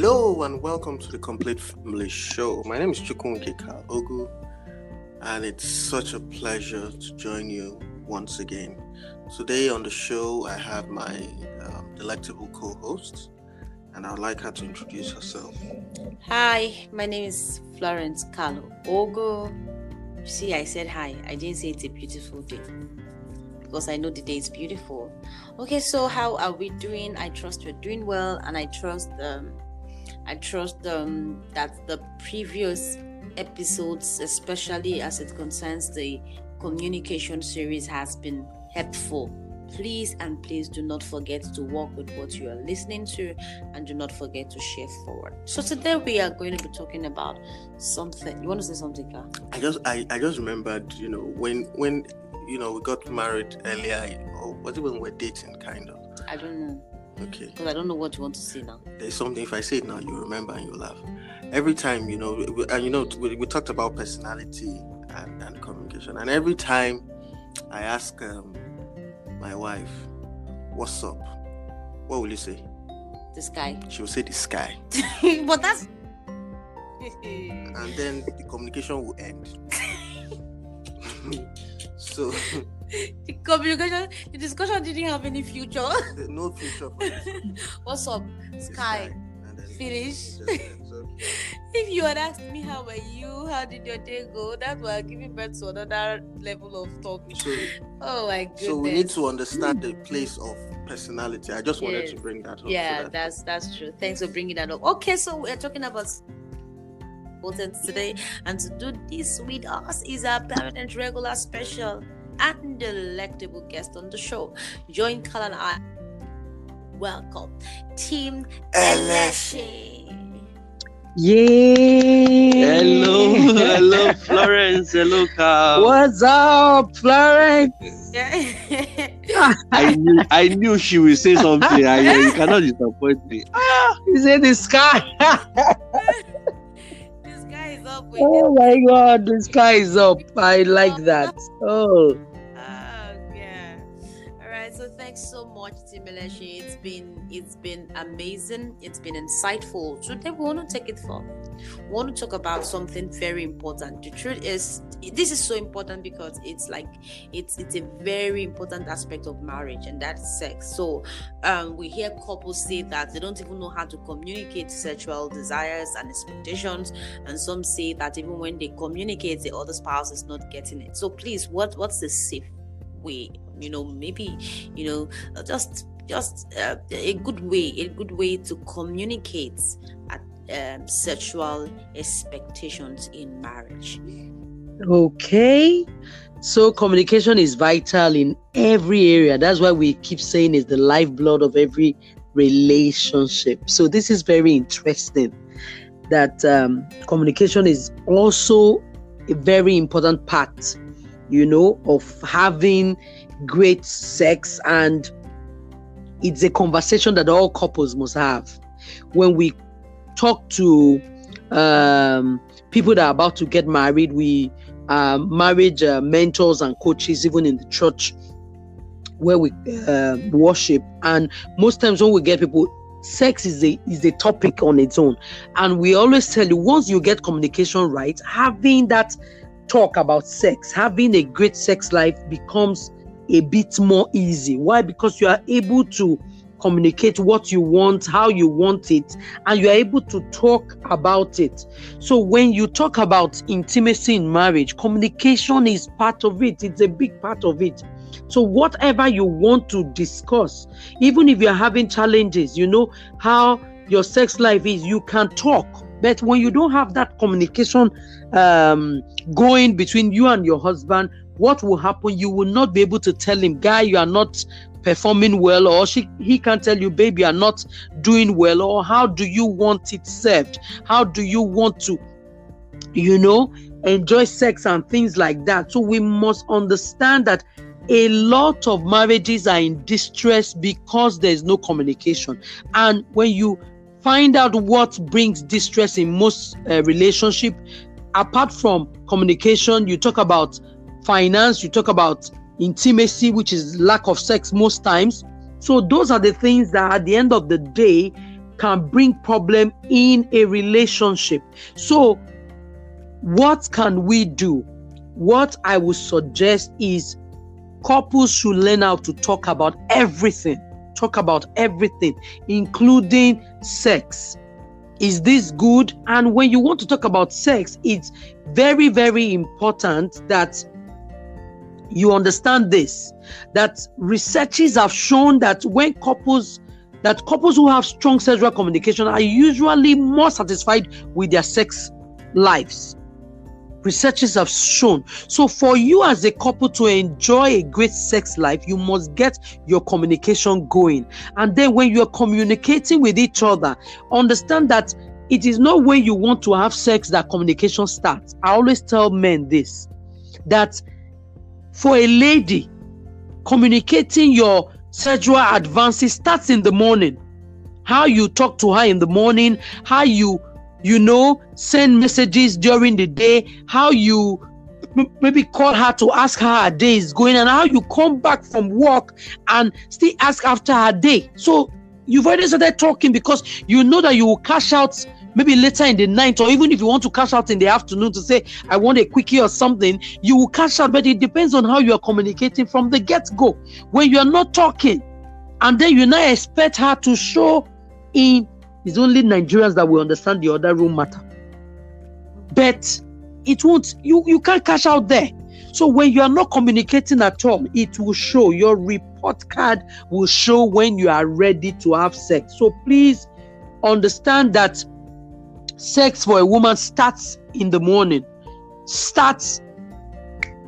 Hello and welcome to the Complete Family Show. My name is Chukwunkeka Ogu, and it's such a pleasure to join you once again. Today on the show, I have my um, delectable co-host, and I'd like her to introduce herself. Hi, my name is Florence Carlo Ogo. See, I said hi. I didn't say it's a beautiful day because I know the day is beautiful. Okay, so how are we doing? I trust we're doing well, and I trust um, I trust um, that the previous episodes, especially as it concerns the communication series, has been helpful. Please and please do not forget to work with what you are listening to and do not forget to share forward. So today we are going to be talking about something. You want to say something, Ka? I just I, I just remembered, you know, when when you know we got married earlier, or was it when we were dating, kind of? I don't know. Okay. Because I don't know what you want to say now. There's something. If I say it now, you remember and you laugh. Every time, you know, we, and you know, we, we talked about personality and, and communication, and every time I ask um, my wife, "What's up?" What will you say? The sky. She will say the sky, but that's. and then the communication will end. so the communication, the discussion didn't have any future. no future for. What's up, sky? Finish. it just ends. Okay. If you had asked me how are you, how did your day go, that have given birth to another level of talking. So, Oh my goodness. so we need to understand the place of personality. I just wanted Yes. to bring that up. so Yeah, that- that's that's true. Thanks for bringing that up. Okay, so we're talking about important today, and to do this with us is our permanent regular special and delectable guest on the show. Join Carl and I. Welcome, Team Eleshi. Yeah. Hello, hello, Florence. Hello, Carl. What's up, Florence? I knew, I knew she would say something. I, you cannot disappoint me. Ah, is it the sky? this guy is up with oh my God, the sky is up. I like oh, that. Oh, Oh yeah. All right. So thanks so much, Team Eleshi. It's been it's been amazing. It's been insightful. Today we want to take it for. We want to talk about something very important. The truth is, this is so important because it's like it's it's a very important aspect of marriage, and that's sex. So um, we hear couples say that they don't even know how to communicate sexual desires and expectations, and some say that even when they communicate, the other spouse is not getting it. So please, what what's the safe way you know maybe you know uh, just just uh, a good way a good way to communicate at um, sexual expectations in marriage okay. So communication is vital in every area. That's why we keep saying it's the lifeblood of every relationship. So this is very interesting that um, communication is also a very important part, you know, of having great sex and it's a conversation that all couples must have. When we talk to um, people that are about to get married we um, marriage uh, mentors and coaches even in the church where we uh, worship. And most times when we get people sex is a is a topic on its own. And we always tell you once you get communication right having that talk about sex having a great sex life becomes a bit more easy. Why? Because you are able to communicate what you want how you want it and you are able to talk about it. So when you talk about intimacy in marriage communication is part of it. It's a big part of it. So whatever you want to discuss even if you're having challenges you know how your sex life is you can talk. But when you don't have that communication um, going between you and your husband what will happen you will not be able to tell him guy you are not performing well or she he can tell you baby you are not doing well or how do you want it served? How do you want to you know enjoy sex and things like that? So we must understand that a lot of marriages are in distress because there's no communication. And when you find out what brings distress in most uh, relationship apart from communication you talk about finance you talk about intimacy which is lack of sex most times so those are the things that at the end of the day can bring problem in a relationship. So, what can we do? What I would suggest is couples should learn how to talk about everything. Talk about everything, including sex. Is this good? And when you want to talk about sex, it's very, very important that you understand this that researches have shown that when couples that couples who have strong sexual communication are usually more satisfied with their sex lives. Researches have shown. So for you as a couple to enjoy a great sex life you must get your communication going. And then when you're communicating with each other understand that it is not when you want to have sex that communication starts. I always tell men this that for a lady, communicating your sexual advances starts in the morning. How you talk to her in the morning, how you, you know, send messages during the day, how you maybe call her to ask her her day is going, and how you come back from work and still ask after her day. So you've already started talking because you know that you will cash out maybe later in the night, or even if you want to cash out in the afternoon to say, I want a quickie or something, you will cash out, but it depends on how you are communicating from the get go. When you are not talking, and then you now expect her to show in, it's only Nigerians that will understand the other room matter. But it won't, you, you can't cash out there. So when you are not communicating at all, it will show. Your report card will show when you are ready to have sex. So please understand that sex for a woman starts in the morning, starts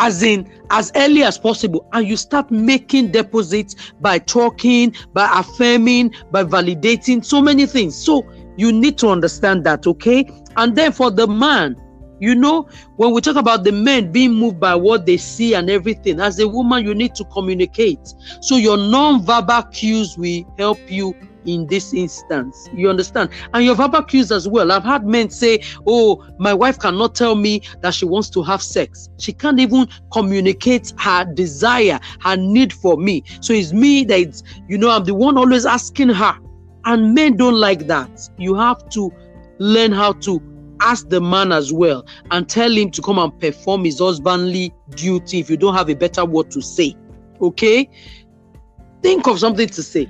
as in as early as possible, and you start making deposits by talking, by affirming, by validating so many things. So you need to understand that, okay? And then for the man, you know, when we talk about the men being moved by what they see and everything, as a woman, you need to communicate. So your non-verbal cues will help you in this instance. You understand? And your verbal cues as well. I've had men say, Oh, my wife cannot tell me that she wants to have sex. She can't even communicate her desire, her need for me. So it's me that, you know, I'm the one always asking her. And men don't like that. You have to learn how to ask the man as well and tell him to come and perform his husbandly duty if you don't have a better word to say. Okay? Think of something to say.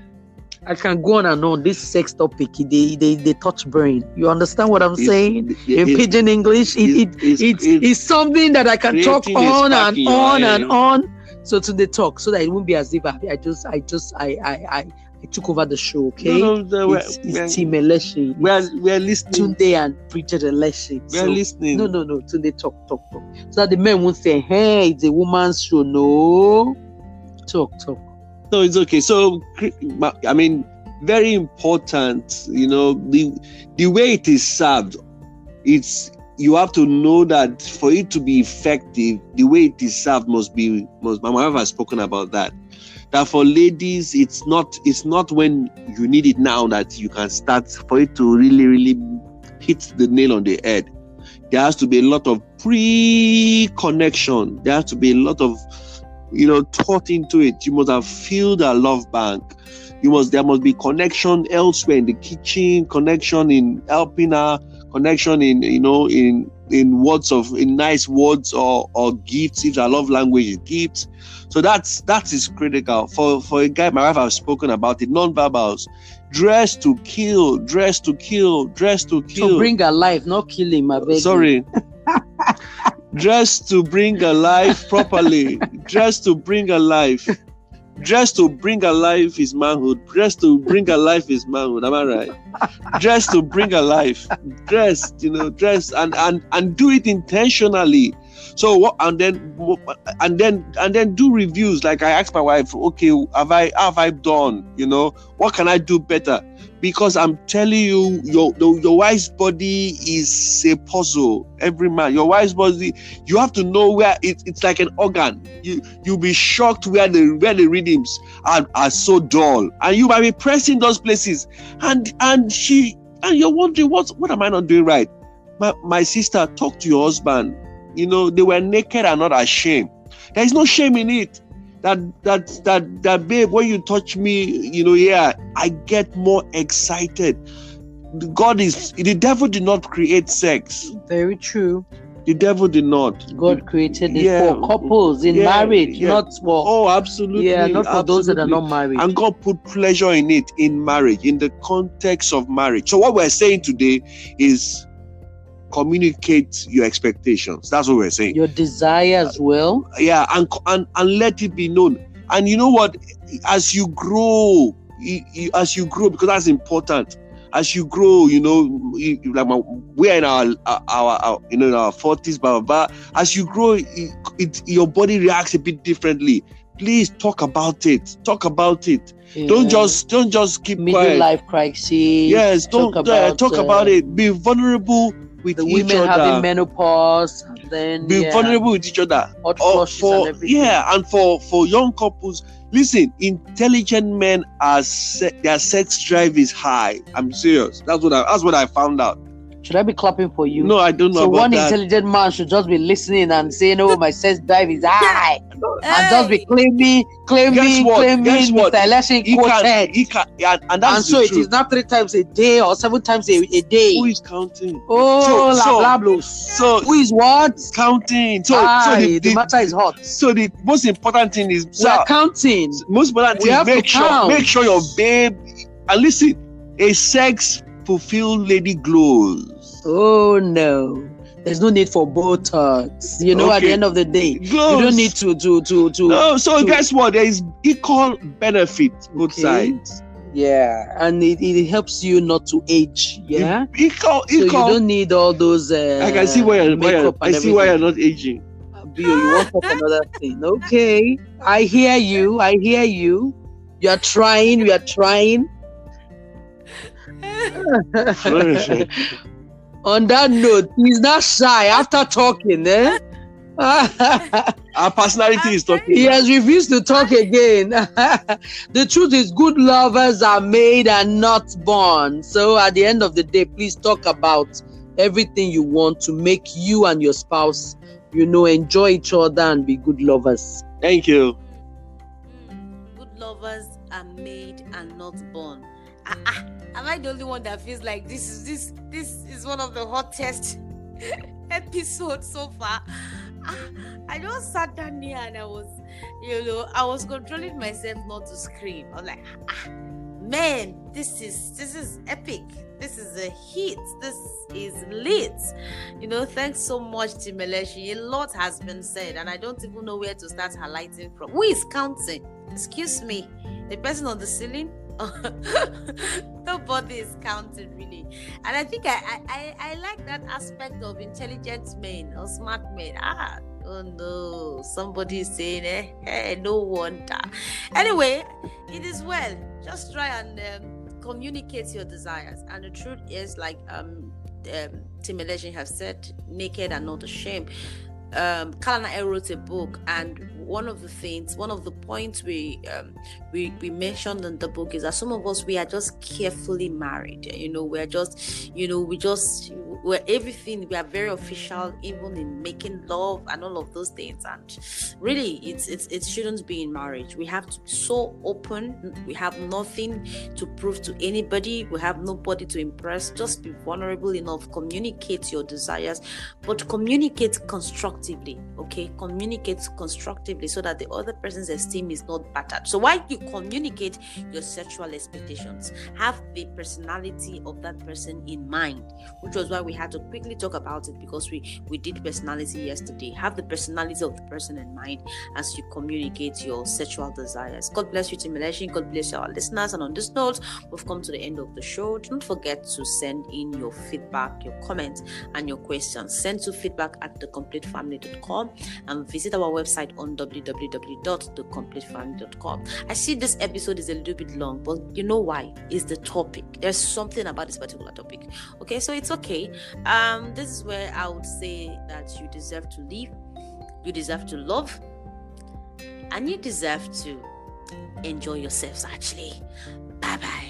I can go on and on. This sex topic, they they, they touch brain. You understand what I'm It's- saying? In pidgin English, it, it, it's- it's, it's it's something that I can talk on and on and on. So to the talk, so that it won't be as if I, I just I just I I I, I took over the show. Okay, No, no, we're, it's, it's Team Eleshi, we're, we're listening. Tunde and Bridget Eleshi. We're So, listening. no, no, no. Tunde talk, talk, talk. So that the men won't say, "Hey, it's a woman's show." No, talk, talk. No, it's okay. So, I mean, very important. You know, the the way it is served, it's you have to know that for it to be effective, the way it is served must be must. My wife has spoken about that. That for ladies, it's not it's not when you need it now that you can start for it to really really hit the nail on the head. There has to be a lot of pre-connection. There has to be a lot of you know thought into it you must have filled a love bank you must there must be connection elsewhere in the kitchen connection in helping her connection in you know in in words of in nice words or or gifts if her love language gifts. So that's that is critical. For for a guy my wife has spoken about it non-verbals. Dress to kill dress to kill dress to kill. To bring life, not kill him. I beg. sorry. Dress to bring alive properly. Dress to bring alive dress to bring alive his manhood. Dress to bring alive his manhood. Am i right? Dress to bring alive. Dress you know dress and and and do it intentionally. So what and then and then and then do reviews. Like i asked my wife okay have i have i done you know? What can i do better because i'm telling you your your, wife's body is a puzzle. Every man your wife's body you have to know where it, it's like an organ. You you'll be shocked where the where the rhythms are, are so dull. And you might be pressing those places. And and she and you're wondering what what am i not doing right? My, my sister talk to your husband. You know they were naked and not ashamed. There is no shame in it that that that that babe when you touch me you know yeah i get more excited God is the devil did not create sex. Very true. The devil did not. God created it Yeah. for couples in Yeah, marriage, yeah. not for Oh, absolutely. yeah, not for those that are not married. And God put pleasure in it in marriage, in the context of marriage. So what we're saying today is communicate your expectations. That's what we're saying. Your desire as well. yeah and and, and let it be known. And you know what? As you grow you, you- as you grow because that's important. As you grow you know you- like my, we're in our, our our you know in our 40s blah blah blah. As you grow it, it your body reacts a bit differently. Please talk about it. Talk about it. Don't just don't just keep middle quiet. life crisis. yes don't talk uh, talk about it. Be vulnerable with The each women other. having menopause, then be yeah, vulnerable with each other. Hot or flushes and everything. yeah and for for young couples listen intelligent men are se- their sex drive is high. I'm serious. That's what i that's what i found out. Should I be clapping for you? no i don't know so one that. intelligent man should just be listening and saying, "Oh, my sex drive is high," and just be claiming, claiming, claiming. Guess what? Mr. Election he can he can yeah, and that's and so the it truth. is not three times a day or seven times a, a day. who is counting oh, so- la so- blah blah. so Who is what? counting so Aye, so the, the, the, matter is hot. so the most important thing is We sir, are counting. most important thing is make sure count. make sure your babe and listen a sex fulfilled lady glows Oh no. There's no need for Botox. You know, at the end of the day, you don't need to to to to. No, so to- guess what? There is equal benefit both Okay. sides. Yeah, and it, it helps you not to age. Yeah, Equal, equal. so you don't need all those. Uh, I can see why you're, why you're I see why you're not aging. Bill, you want another thing? Okay, I hear you. I hear you. You are trying. You are trying. On that note, he's not shy after talking. Eh? Our personality is talking. He has refused to talk again. the truth is, good lovers are made and not born. So, at the end of the day, please talk about everything you want to make you and your spouse, you know, enjoy each other and be good lovers. Thank you. Mm, Good lovers are made and not born. Ah, ah, am I the only one that feels like this is this this is one of the hottest episodes so far? Ah, I just sat down here and I was, you know, I was controlling myself not to scream. I was like, ah, man, this is this is epic. This is a hit. This is lit. You know, thanks so much, Team Eleshi. A lot has been said, and I don't even know where to start highlighting from. Who is counting? Excuse me, the person on the ceiling. Nobody is counting really, and I think I, I I like that aspect of intelligent men or smart men. Ah, oh no, somebody is saying, eh, hey, no wonder. Anyway, it is well. Just try and um, communicate your desires, and the truth is, like um, um Tim Election have said, naked and not ashamed um Kalana wrote a book and one of the things one of the points we um we, we mentioned in the book is that some of us we are just carefully married you know we're just you know we just we're everything we are very official even in making love and all of those things. And really it's, it's it shouldn't be in marriage. We have to be so open. We have nothing to prove to anybody. We have nobody to impress. Just be vulnerable enough. Communicate your desires but communicate constructively okay? Communicate constructively so that the other person's esteem is not battered. So while you communicate your sexual expectations? Have the personality of that person in mind which was why we had to quickly talk about it because we we did personality yesterday. Have the personality of the person in mind as you communicate your sexual desires. God bless you Team Eleshi. god bless our listeners. And on this note we've come to the end of the show. Don't forget to send in your feedback your comments and your questions. Send to feedback at thecompletefamily.com and visit our website on www.thecompletefamily.com i see this episode is a little bit long but you know why? It's the topic. There's something about this particular topic. Okay so it's okay um this is where i would say that you deserve to live you deserve to love and you deserve to enjoy yourselves actually. Bye bye